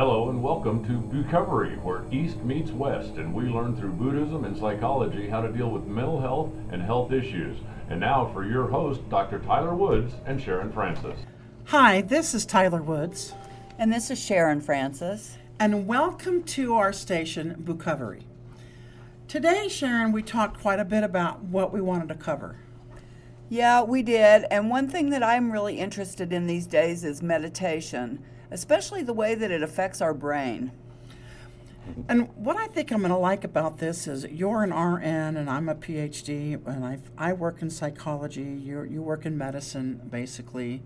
Hello and welcome to Recovery, where East meets West, and we learn through Buddhism and psychology how to deal with mental health and health issues. And now for your host, Dr. Tyler Woods and Sharon Francis. Hi, this is Tyler Woods, And this is Sharon Francis. and welcome to our station, Bucovery. Today, Sharon, we talked quite a bit about what we wanted to cover. Yeah, we did. And one thing that I'm really interested in these days is meditation, especially the way that it affects our brain. And what I think I'm going to like about this is you're an RN and I'm a PhD, and I, I work in psychology, you you work in medicine, basically.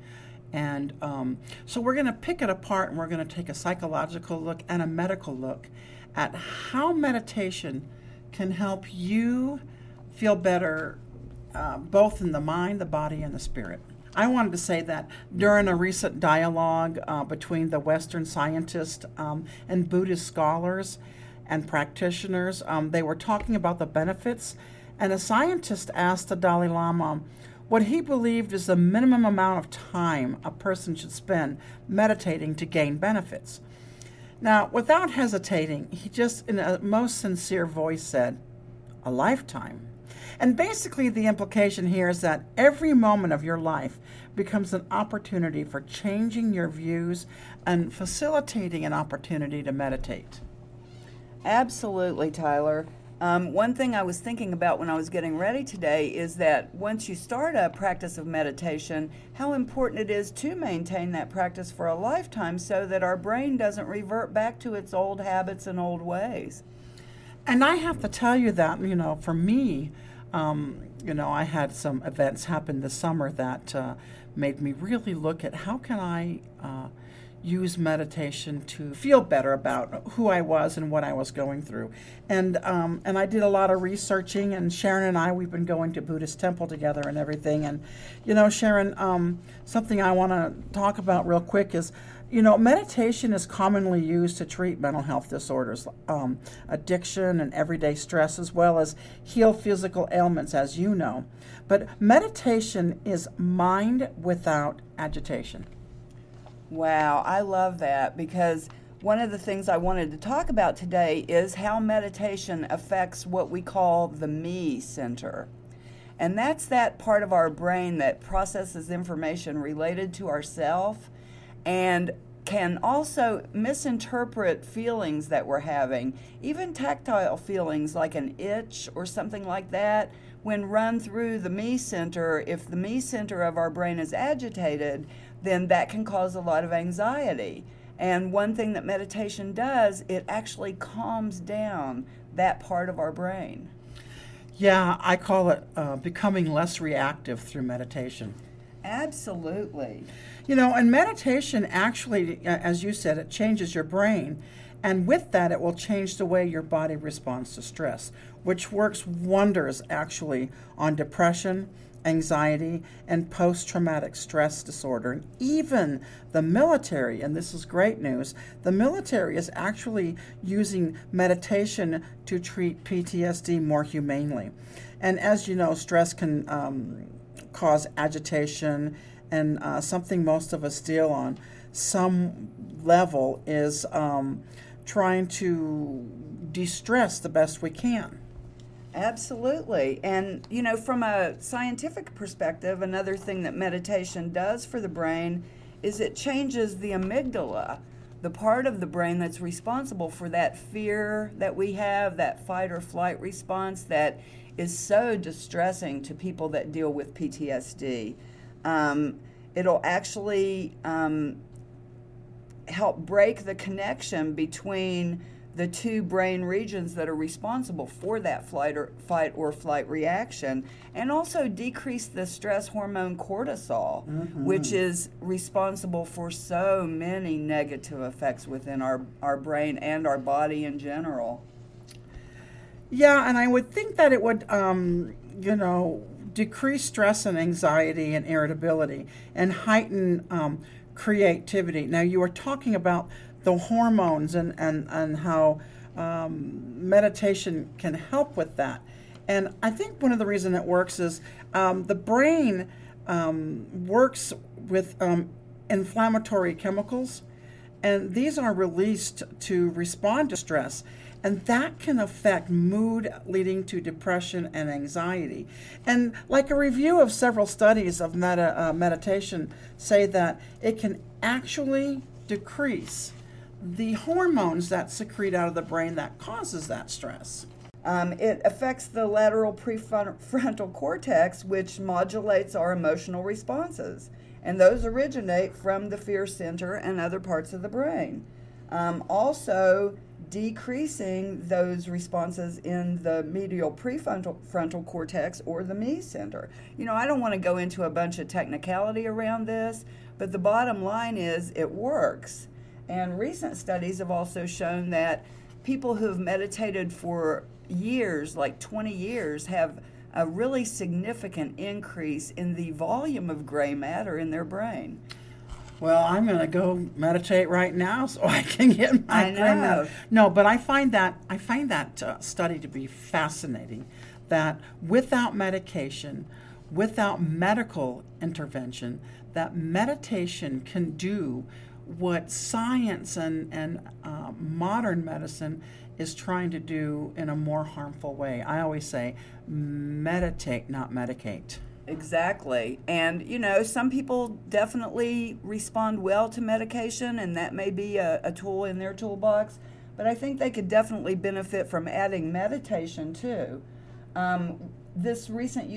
And um, so we're going to pick it apart and we're going to take a psychological look and a medical look at how meditation can help you feel better, uh, both in the mind, the body, and the spirit. I wanted to say that during a recent dialogue uh, between the Western scientists um, and Buddhist scholars and practitioners, um, they were talking about the benefits, and a scientist asked the Dalai Lama what he believed is the minimum amount of time a person should spend meditating to gain benefits. Now, without hesitating, he just, in a most sincere voice, said, A lifetime. And basically, the implication here is that every moment of your life becomes an opportunity for changing your views and facilitating an opportunity to meditate. Absolutely, Tyler. Um, one thing I was thinking about when I was getting ready today is that once you start a practice of meditation, how important it is to maintain that practice for a lifetime so that our brain doesn't revert back to its old habits and old ways. And I have to tell you that, you know, for me, um, you know, I had some events happen this summer that uh, made me really look at how can I uh, use meditation to feel better about who I was and what I was going through. And um, and I did a lot of researching. And Sharon and I, we've been going to Buddhist temple together and everything. And you know, Sharon, um, something I want to talk about real quick is. You know, meditation is commonly used to treat mental health disorders, um, addiction, and everyday stress, as well as heal physical ailments, as you know. But meditation is mind without agitation. Wow, I love that because one of the things I wanted to talk about today is how meditation affects what we call the me center. And that's that part of our brain that processes information related to ourself and can also misinterpret feelings that we're having, even tactile feelings like an itch or something like that. When run through the me center, if the me center of our brain is agitated, then that can cause a lot of anxiety. And one thing that meditation does, it actually calms down that part of our brain. Yeah, I call it uh, becoming less reactive through meditation. Absolutely. You know, and meditation actually, uh, as you said, it changes your brain. And with that, it will change the way your body responds to stress, which works wonders actually on depression, anxiety, and post traumatic stress disorder. And even the military, and this is great news, the military is actually using meditation to treat PTSD more humanely. And as you know, stress can um, cause agitation, and uh, something most of us deal on some level is um, trying to de stress the best we can. Absolutely. And, you know, from a scientific perspective, another thing that meditation does for the brain is it changes the amygdala, the part of the brain that's responsible for that fear that we have, that fight or flight response that is so distressing to people that deal with PTSD. Um, it'll actually um, help break the connection between the two brain regions that are responsible for that flight or fight or flight reaction and also decrease the stress hormone cortisol Mm-hmm. which is responsible for so many negative effects within our, our brain and our body in general Yeah, and I would think that it would, um, you know, decrease stress and anxiety and irritability and heighten um, creativity. Now, you were talking about the hormones and, and, and how um, meditation can help with that. And I think one of the reasons it works is um, the brain um, works with um, inflammatory chemicals and these are released to respond to stress. And that can affect mood, leading to depression and anxiety. And like a review of several studies of meta, uh, meditation say that it can actually decrease the hormones that secrete out of the brain that causes that stress. Um, it affects the lateral prefrontal cortex, which modulates our emotional responses. And those originate from the fear center and other parts of the brain. Um, also, decreasing those responses in the medial prefrontal frontal cortex or the me center. You know, I don't want to go into a bunch of technicality around this, but the bottom line is it works. And recent studies have also shown that people who have meditated for years, like 20 years, have a really significant increase in the volume of gray matter in their brain. Well, I'm going to go meditate right now so I can get my I know. No, but I find that I find that uh, study to be fascinating. That without medication, without medical intervention, that meditation can do what science and and uh, modern medicine is trying to do in a more harmful way. I always say, meditate, not medicate. Exactly. And, you know, some people definitely respond well to medication, and that may be a, a, tool in their toolbox. But I think they could definitely benefit from adding meditation too. Um, this recent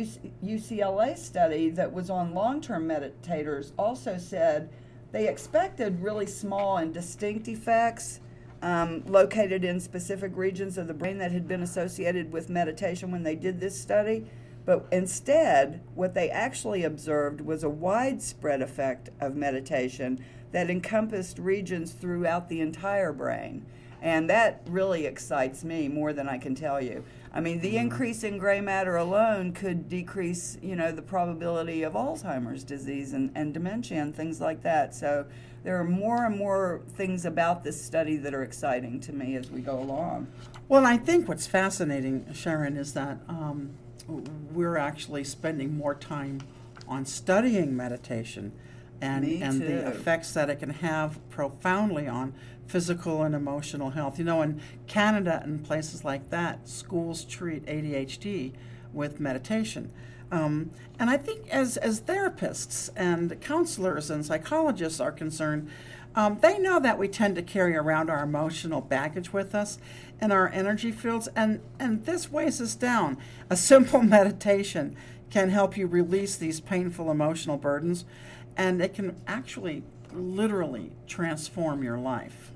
UCLA study that was on long term meditators also said they expected really small and distinct effects um, located in specific regions of the brain that had been associated with meditation when they did this study but instead, what they actually observed was a widespread effect of meditation that encompassed regions throughout the entire brain. And that really excites me more than I can tell you. I mean, the mm-hmm. increase in gray matter alone could decrease, you know, the probability of Alzheimer's disease and, and dementia and things like that. So there are more and more things about this study that are exciting to me as we go along. Well, I think what's fascinating, Sharon, is that um, we're actually spending more time on studying meditation and, and the effects that it can have profoundly on physical and emotional health. You know, in Canada and places like that, schools treat ADHD with meditation. Um, and I think as, as therapists and counselors and psychologists are concerned, um, they know that we tend to carry around our emotional baggage with us and our energy fields, and, and this weighs us down. A simple meditation can help you release these painful emotional burdens, and it can actually literally transform your life.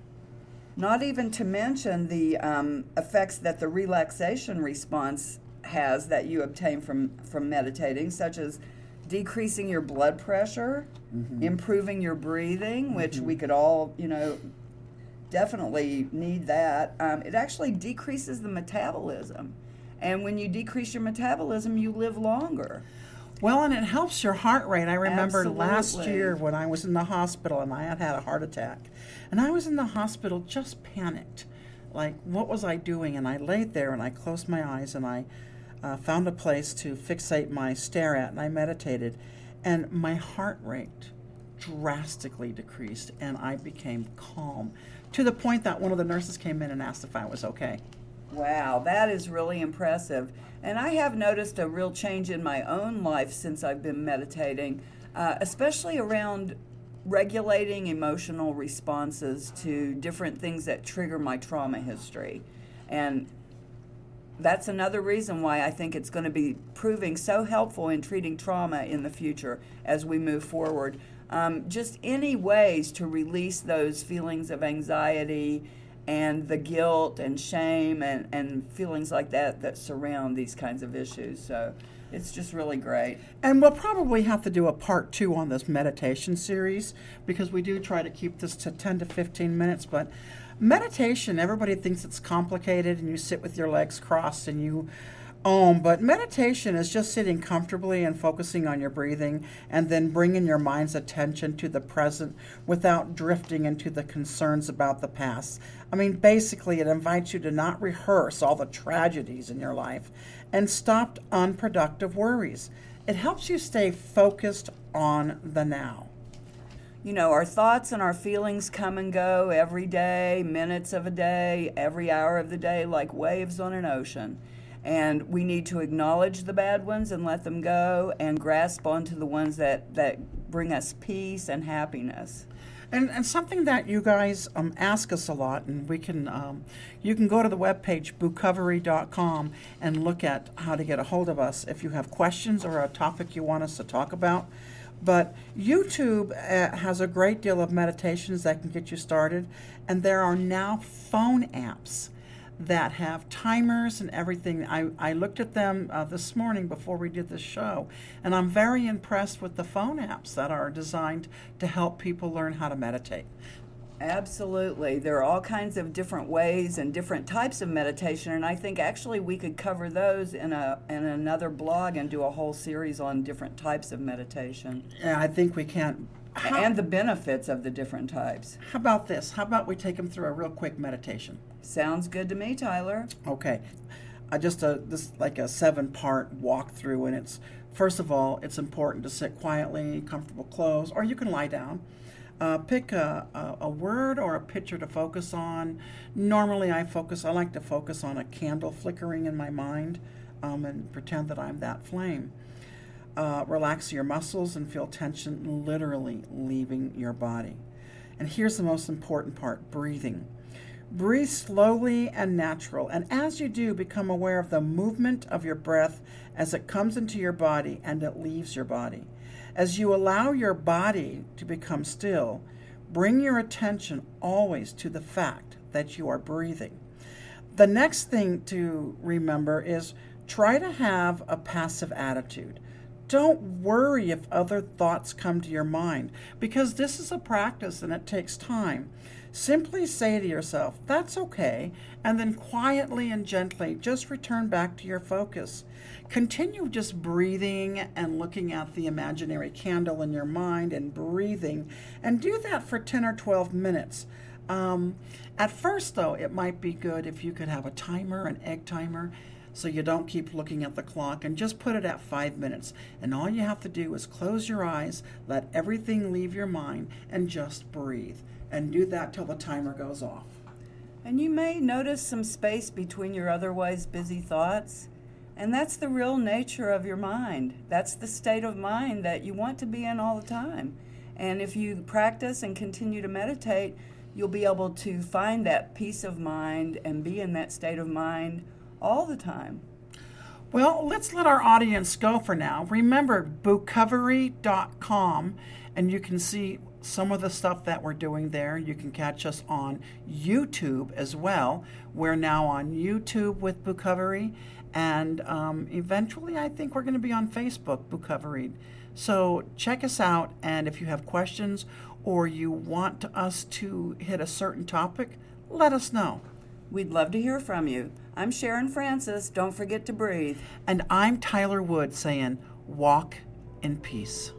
Not even to mention the um, effects that the relaxation response has that you obtain from, from meditating, such as decreasing your blood pressure, mm-hmm. improving your breathing, which mm-hmm. we could all, you know, definitely need that. Um, it actually decreases the metabolism. And when you decrease your metabolism, you live longer. Well, and it helps your heart rate. I remember Absolutely. last year when I was in the hospital and I had had a heart attack. And I was in the hospital just panicked. Like, what was I doing? And I laid there and I closed my eyes and I uh, found a place to fixate my stare at, and I meditated, and my heart rate drastically decreased, and I became calm to the point that one of the nurses came in and asked if I was okay. Wow, that is really impressive. And I have noticed a real change in my own life since I've been meditating, uh, especially around regulating emotional responses to different things that trigger my trauma history. And that's another reason why I think it's going to be proving so helpful in treating trauma in the future as we move forward. Um, just any ways to release those feelings of anxiety and the guilt and shame and, and feelings like that that surround these kinds of issues. So it's just really great. And we'll probably have to do a part two on this meditation series because we do try to keep this to 10 to 15 minutes. But meditation, everybody thinks it's complicated and you sit with your legs crossed and you om, but meditation is just sitting comfortably and focusing on your breathing and then bringing your mind's attention to the present without drifting into the concerns about the past. I mean, basically, it invites you to not rehearse all the tragedies in your life and stop unproductive worries. It helps you stay focused on the now. you know, our thoughts and our feelings come and go every day, minutes of a day, every hour of the day, like waves on an ocean. And we need to acknowledge the bad ones and let them go and grasp onto the ones that, that bring us peace and happiness. And, and something that you guys um, ask us a lot, and we can, um, you can go to the webpage bookovery.com and look at how to get a hold of us if you have questions or a topic you want us to talk about. But YouTube uh, has a great deal of meditations that can get you started, and there are now phone apps that have timers and everything. I, I looked at them uh, this morning before we did this show, and I'm very impressed with the phone apps that are designed to help people learn how to meditate. Absolutely. There are all kinds of different ways and different types of meditation, and I think actually we could cover those in a in another blog and do a whole series on different types of meditation. Yeah, I think we can. How, and the benefits of the different types. How about this? How about we take them through a real quick meditation? Sounds good to me, Tyler. Okay. I just a this like a seven part walkthrough, and it's first of all, it's important to sit quietly, comfortable clothes, or you can lie down. Uh, pick a, a, a, word or a picture to focus on. Normally, I focus. I like to focus on a candle flickering in my mind, um, and pretend that I'm that flame. Uh, relax your muscles and feel tension literally leaving your body. And here's the most important part: breathing. Breathe slowly and natural, and as you do, become aware of the movement of your breath as it comes into your body and it leaves your body. As you allow your body to become still, bring your attention always to the fact that you are breathing. The next thing to remember is try to have a passive attitude. Don't worry if other thoughts come to your mind because this is a practice and it takes time. Simply say to yourself, that's okay, and then quietly and gently just return back to your focus. Continue just breathing and looking at the imaginary candle in your mind and breathing, and do that for 10 or 12 minutes. Um, at first, though, it might be good if you could have a timer, an egg timer, so you don't keep looking at the clock and just put it at five minutes. And all you have to do is close your eyes, let everything leave your mind, and just breathe and do that till the timer goes off. And you may notice some space between your otherwise busy thoughts. And that's the real nature of your mind. That's the state of mind that you want to be in all the time. And if you practice and continue to meditate, you'll be able to find that peace of mind and be in that state of mind all the time. Well, let's let our audience go for now. Remember, bookovery.com, and you can see some of the stuff that we're doing there. You can catch us on YouTube as well. We're now on YouTube with Bookovery, and um, eventually I think we're going to be on Facebook, Bookovery. So check us out, and if you have questions or you want us to hit a certain topic, let us know. We'd love to hear from you. I'm Sharon Francis. Don't forget to breathe. And I'm Tyler Wood saying, walk in peace.